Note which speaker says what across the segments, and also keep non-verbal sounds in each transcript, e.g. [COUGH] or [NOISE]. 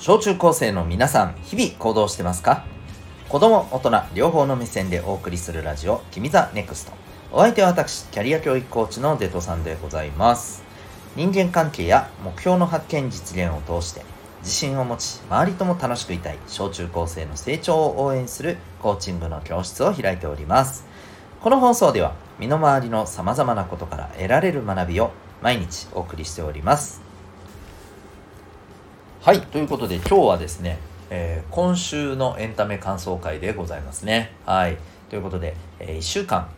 Speaker 1: 小中高生の皆さん、日々行動してますか？子供、大人、両方の目線でお送りするラジオ、君 the NEXT。お相手は私、キャリア教育コーチのデトさんでございます。人間関係や目標の発見実現を通して、自信を持ち、周りとも楽しくいたい小中高生の成長を応援するコーチングの教室を開いております。この放送では、身の回りの様々なことから得られる学びを毎日お送りしております。はい、ということで今日はですね、えー今週のエンタメ感想会でございますね。はい、ということで、え1週間、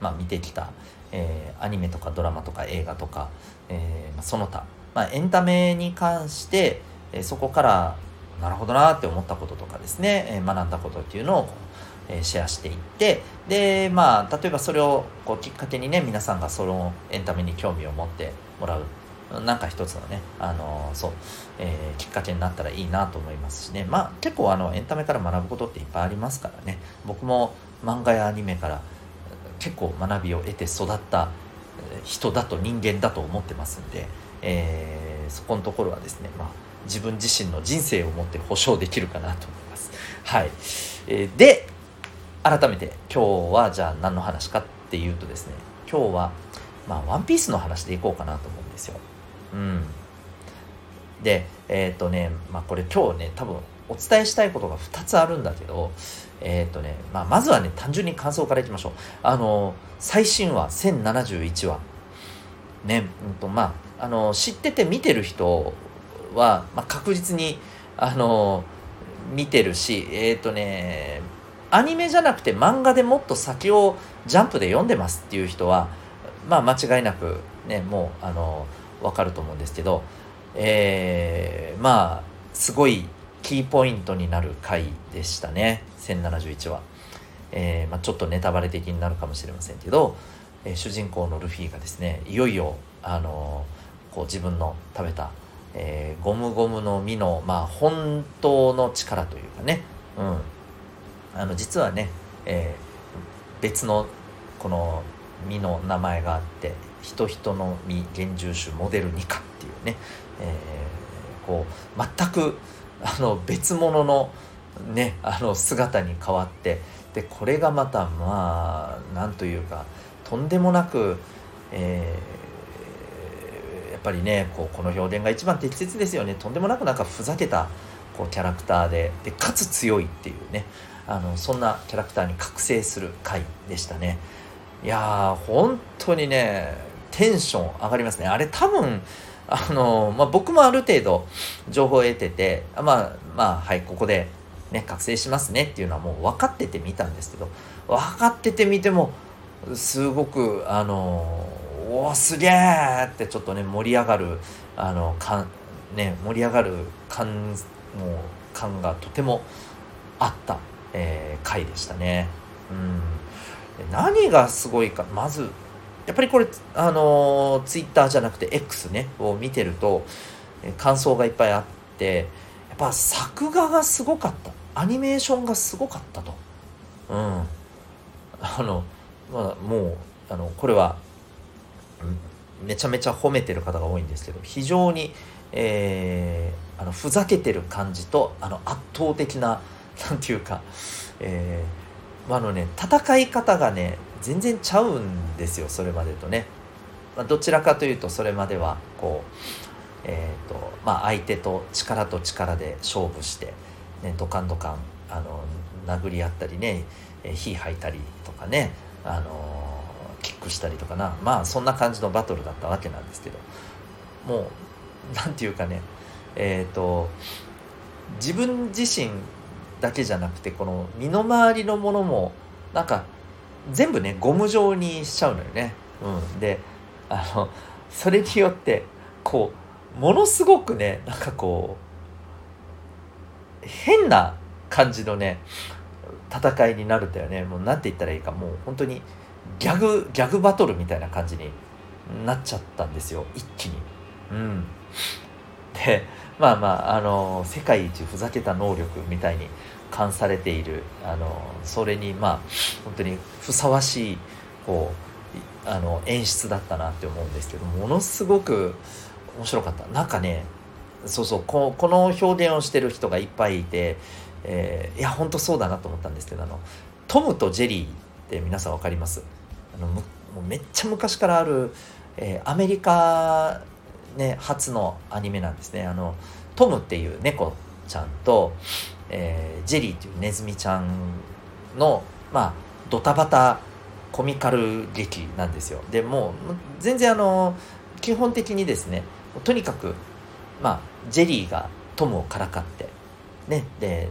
Speaker 1: まあ、見てきた、えーアニメとかドラマとか映画とか、えーその他、まあ、エンタメに関して、えそこからなるほどなって思ったこととかですね、え学んだことっていうのを、えシェアしていってでまあ例えばそれをこうきっかけにね皆さんがそのエンタメに興味を持ってもらうなんか一つのね、あのそう、えーきっかけになったらいいなと思いますしね。まあ結構あのエンタメから学ぶことっていっぱいありますからね。僕も漫画やアニメから結構学びを得て育った人だと人間だと思ってますんで、えーそこのところはですね、まあ自分自身の人生をもって保証できるかなと思います。はい。えーで、改めて今日はじゃあ何の話かっていうとですね、今日はまあワンピースの話でいこうかなと思うんですよ。うん。で、えっ、とね、まあこれ今日ね、多分お伝えしたいことが2つあるんだけど、えっ、とね、まあまずはね、単純に感想からいきましょう。あの、最新話1071話。ね、うんと、まあ、あの、知ってて見てる人は、まあ、確実に、あの、見てるし、えっ、とね、アニメじゃなくて漫画でもっと先をジャンプで読んでますっていう人は、まあ間違いなくね、もう、あの、わかると思うんですけど、えーまあ、すごいキーポイントになる回でしたね、1071話。えーまあ、ちょっとネタバレ的になるかもしれませんけど、えー主人公のルフィがですね、いよいよ、あのこう自分の食べた、えーゴムゴムの実の、まあ、本当の力というかね、うん、あの実はね、えー別のこの実の名前があって人人の実幻獣種モデル2かっていうね、えーこう全くあの別物のねあの姿に変わってでこれがまたまあなんというかとんでもなく、えーやっぱりねこうこの表現が一番適切ですよね。とんでもなくなんかふざけたこうキャラクターででかつ強いっていうねあのそんなキャラクターに覚醒する回でしたね。いやー本当にねテンション上がりますねあれ多分あの、まあ、僕もある程度情報を得ててまあまあはいここでね覚醒しますねっていうのはもう分かってて見たんですけど分かってて見てもすごくあのおーすげえってちょっとね盛り上がるあのかね盛り上がる感もう感がとてもあった、えー回でしたね。うん、何がすごいかまずやっぱりこれあのツイッターじゃなくて X ねを見てると感想がいっぱいあってやっぱ作画がすごかったアニメーションがすごかったと。うん、あの、まあ、もうあのこれはめちゃめちゃ褒めてる方が多いんですけど非常に、えーあのふざけてる感じとあの圧倒的ななんていうか、えーあのね戦い方がね全然ちゃうんですよそれまでとね、まあ、どちらかというとそれまではこうえーとまあ、相手と力と力で勝負して、ね、ドカンドカンあの殴り合ったりね火吐いたりとかね、あのキックしたりとかな。まあそんな感じのバトルだったわけなんですけど。もうなんていうかねえっ、と自分自身だけじゃなくてこの身の回りのものもなんか全部ねゴム状にしちゃうのよね。うん、であのそれによってこうものすごくねなんかこう変な感じのね戦いになるんだよねもうなんて言ったらいいかもう本当にギャグギャグバトルみたいな感じになっちゃったんですよ一気に。うん、でまあまああの世界一ふざけた能力みたいに冠されているあのそれにまあ本当にふさわしいこうあの演出だったなって思うんですけどものすごく面白かった。なんかねそうそうここの表現をしてる人がいっぱいいて、えー、いや本当そうだなと思ったんですけどあのトムとジェリーって皆さん分かります？あのもうめっちゃ昔からある、えー、アメリカ、ね、初のアニメなんですねあのトムっていう猫ちゃんと、えー、ジェリーっていうネズミちゃんのまあドタバタコミカル劇なんですよでもう全然あの基本的にですねとにかくまあジェリーがトムをからかってねで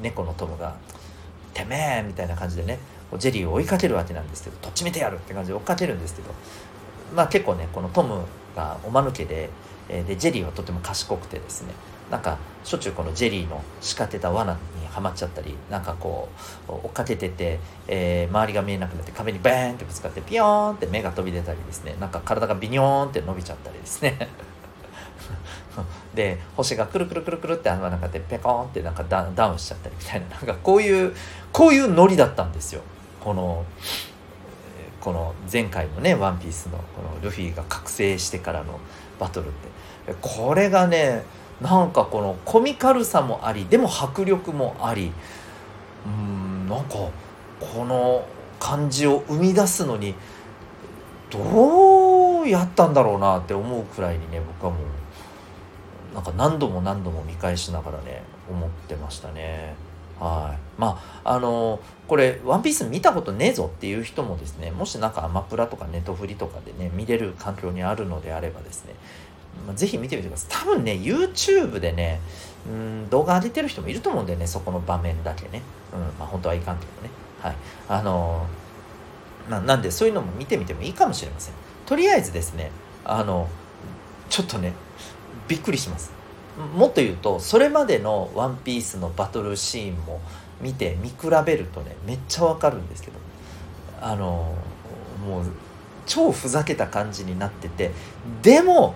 Speaker 1: 猫のトムが「てめえ!」みたいな感じでねジェリーを追いかけるわけなんですけど「とっちめてやる!」って感じで追っかけるんですけどまあ結構ねこのトムがおまぬけででジェリーはとても賢くてですね。なんかしょっちゅうこのジェリーの仕掛けた罠にはまっちゃったりなんかこう追っかけてて、えー、周りが見えなくなって壁にバーンってぶつかってピヨーンって目が飛び出たりですね。なんか体がビニョーンって伸びちゃったりですね。[LAUGHS] で星がくるくるくるくるって穴の中でペコーンってなんかダウンしちゃったりみたいな。なんかこういうこういうノリだったんですよ。このこの前回のね「ワンピースのこのルフィが覚醒してからのバトルってこれがねなんかこのコミカルさもありでも迫力もありうんなんかこの感じを生み出すのにどうやったんだろうなって思うくらいにね僕はもうなんか何度も何度も見返しながらね思ってましたね。はい、まああのこれ「ワンピース見たことねえぞっていう人もですねもしなんかアマプラとかネットフリとかでね見れる環境にあるのであればですねまあ、ぜひ見てみてください。多分ね、YouTube でね、うん、動画上げてる人もいると思うんだよね、そこの場面だけね。うん、まあ本当はいかんけどね。はい。あのー、ま、なんでそういうのも見てみてもいいかもしれません。とりあえずですね、あの、ちょっとね、びっくりします。もっと言うと、それまでのワンピースのバトルシーンも見て、見比べるとね、めっちゃわかるんですけど、あの、もう、超ふざけた感じになってて、でも、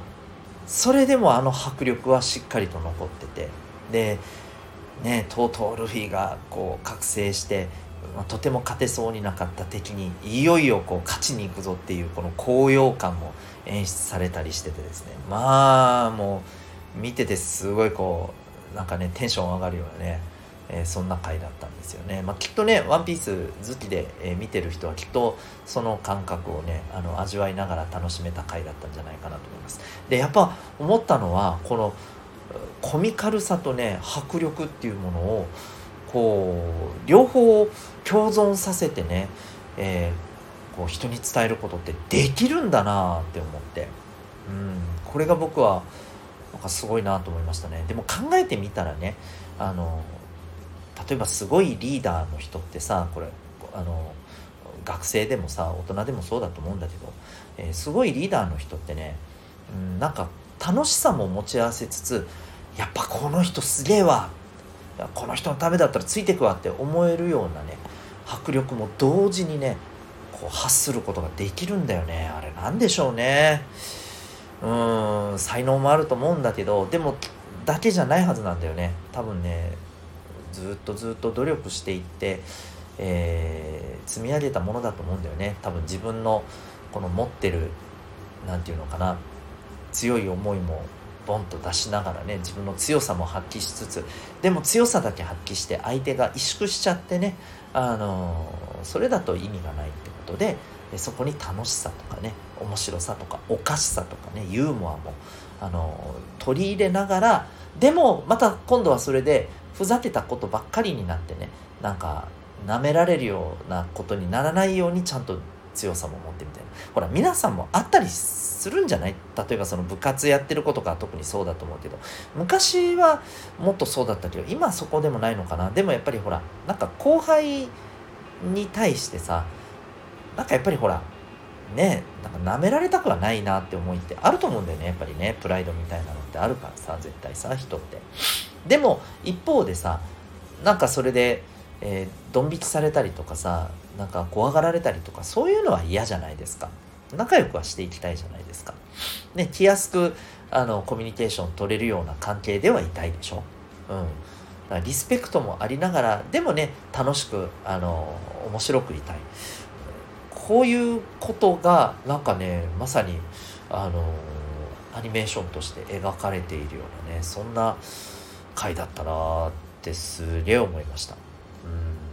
Speaker 1: それでもあの迫力はしっかりと残ってて。でねとうとうルフィがこう覚醒してま、とても勝てそうになかった敵にいよいよこう勝ちに行くぞっていうこの高揚感も演出されたりしててですね。まあもう見ててすごいこうなんかねテンション上がるようなねえー、そんな回だったんですよね。まあ、きっとね、ワンピース好きで、えー、見てる人はきっとその感覚をね、あの味わいながら楽しめた回だったんじゃないかなと思います。で、やっぱ思ったのは、このコミカルさとね、迫力っていうものを、こう、両方共存させてね、えー、こう人に伝えることってできるんだなって思って、うん、これが僕は、なんかすごいなと思いましたね。でも考えてみたらね、あの、例えばすごいリーダーの人ってさこれあの学生でもさ大人でもそうだと思うんだけど、えー、すごいリーダーの人ってね、うん、なんか楽しさも持ち合わせつつやっぱこの人すげえわこの人のためだったらついてくわって思えるようなね迫力も同時にねこう発することができるんだよねあれなんでしょうねうん才能もあると思うんだけどでもだけじゃないはずなんだよね。多分ねずっとずっと努力していって、えー、積み上げたものだと思うんだよね。多分自分のこの持ってる何て言うのかな強い思いもボンと出しながらね自分の強さも発揮しつつでも強さだけ発揮して相手が萎縮しちゃってねあのそれだと意味がないってことででそこに楽しさとかね面白さとかおかしさとかねユーモアもあの取り入れながらでもまた今度はそれでふざけたことばっかりになってねなんか舐められるようなことにならないようにちゃんと強さも持ってみたいな。ほら皆さんもあったりするんじゃない？例えばその部活やってることが特にそうだと思うけど。昔はもっとそうだったけど今そこでもないのかな。でもやっぱりほらなんか後輩に対してさなんかやっぱりほらねなんか舐められたくはないなって思いってあると思うんだよねやっぱりね。プライドみたいなのってあるからさ絶対さ人って。でも一方でさなんかそれで、えー、ドン引きされたりとかさなんか怖がられたりとかそういうのは嫌じゃないですか。仲良くはしていきたいじゃないですか。ね気安くあのコミュニケーション取れるような関係ではいたいでしょ。うん。リスペクトもありながらでもね楽しくあの面白くいたい。こういうことがなんかねまさにあのアニメーションとして描かれているようなねそんな回だったなってすげえ思いました。うん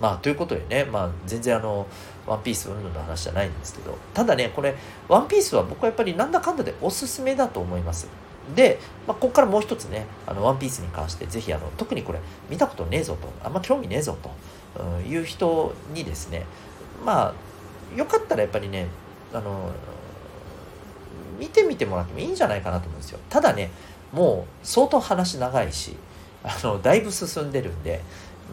Speaker 1: まあということでね、まあ、全然あの「ワンピースうんぬんの話じゃないんですけどただねこれ「ワンピースは僕はやっぱりなんだかんだでおすすめだと思いますで、まあ、ここからもう一つね「あのワンピースに関してぜひあの特にこれ見たことねえぞとあんま興味ねえぞと、うん、いう人にですねまあよかったらやっぱりねあの見てみてもらってもいいんじゃないかなと思うんですよ。ただねもう相当話長いしあのだいぶ進んでるんで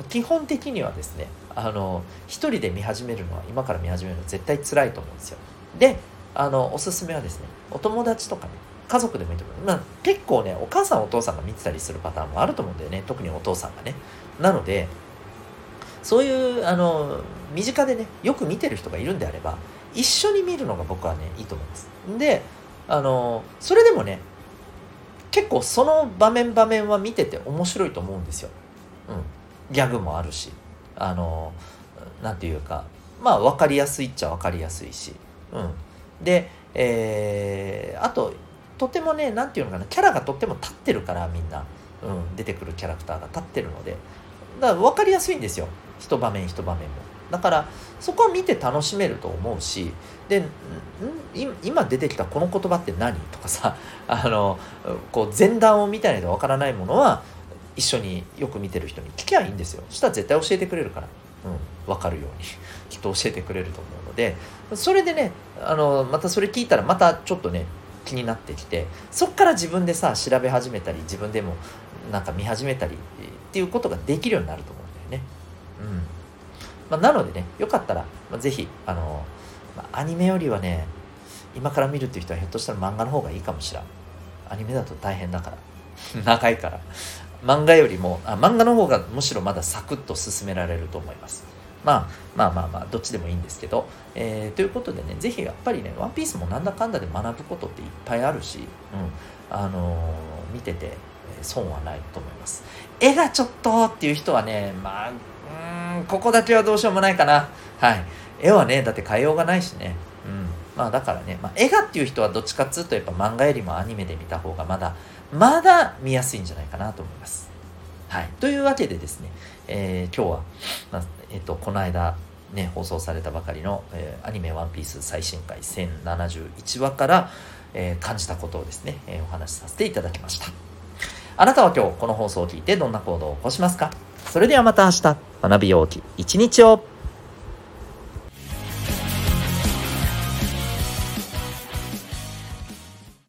Speaker 1: 基本的にはですねあの一人で見始めるのは今から見始めるのは絶対辛いと思うんですよ。であのおすすめはですねお友達とかね家族でもいいと思う、まあ、結構ねお母さんお父さんが見てたりするパターンもあると思うんだよね。特にお父さんがね。なのでそういうあの身近でねよく見てる人がいるんであれば一緒に見るのが僕はねいいと思います。であのそれでもね結構その場面場面は見てて面白いと思うんですよ。うん、ギャグもあるしあのなんていうかまあ分かりやすいっちゃ分かりやすいし、うん、で、えー、あととてもね何ていうのかなキャラがとっても立ってるからみんな、うん、出てくるキャラクターが立ってるので。だから分かりやすいんですよ。一場面一場面も。だからそこは見て楽しめると思うしで今出てきたこの言葉って何？とかさ [LAUGHS] あのこう前段を見たいとわからないものは一緒によく見てる人に聞きゃいいんですよ。そしたら絶対教えてくれるから、うん、分かるように。[LAUGHS] きっと教えてくれると思うので。それでねあのまたそれ聞いたらまたちょっとね気になってきてそっから自分でさ調べ始めたり自分でもなんか見始めたりっていうことができるようになると思うんだよね。まあ、なのでね、よかったら、まあ、ぜひ、あの、まあ、アニメよりはね、今から見るっていう人はひょっとしたら漫画の方がいいかもしれん。アニメだと大変だから。[LAUGHS] 長いから。漫画よりもあ、漫画の方がむしろまだサクッと進められると思います。まあ、まあまあまあ、どっちでもいいんですけど、えー、ということでね、ぜひやっぱりね、ワンピースもなんだかんだで学ぶことっていっぱいあるし、うん、あのー、見てて損はないと思います。絵がちょっとっていう人はね、まあ、うんここだけはどうしようもないかな。はい。絵はねだって変えようがないしね。うん。まあだからね、まあ、絵がっていう人はどっちかっつうとやっぱ漫画よりもアニメで見た方がまだまだ見やすいんじゃないかなと思います。はい。というわけでですね、えー、今日は、まあ、えっ、ー、とこの間ね放送されたばかりの、えー、アニメ「ワンピース最新回1071話から、えー、感じたことをですね、えー、お話しさせていただきました。あなたは今日この放送を聞いてどんな行動を起こしますか？それではまた明日。学びようき一日を。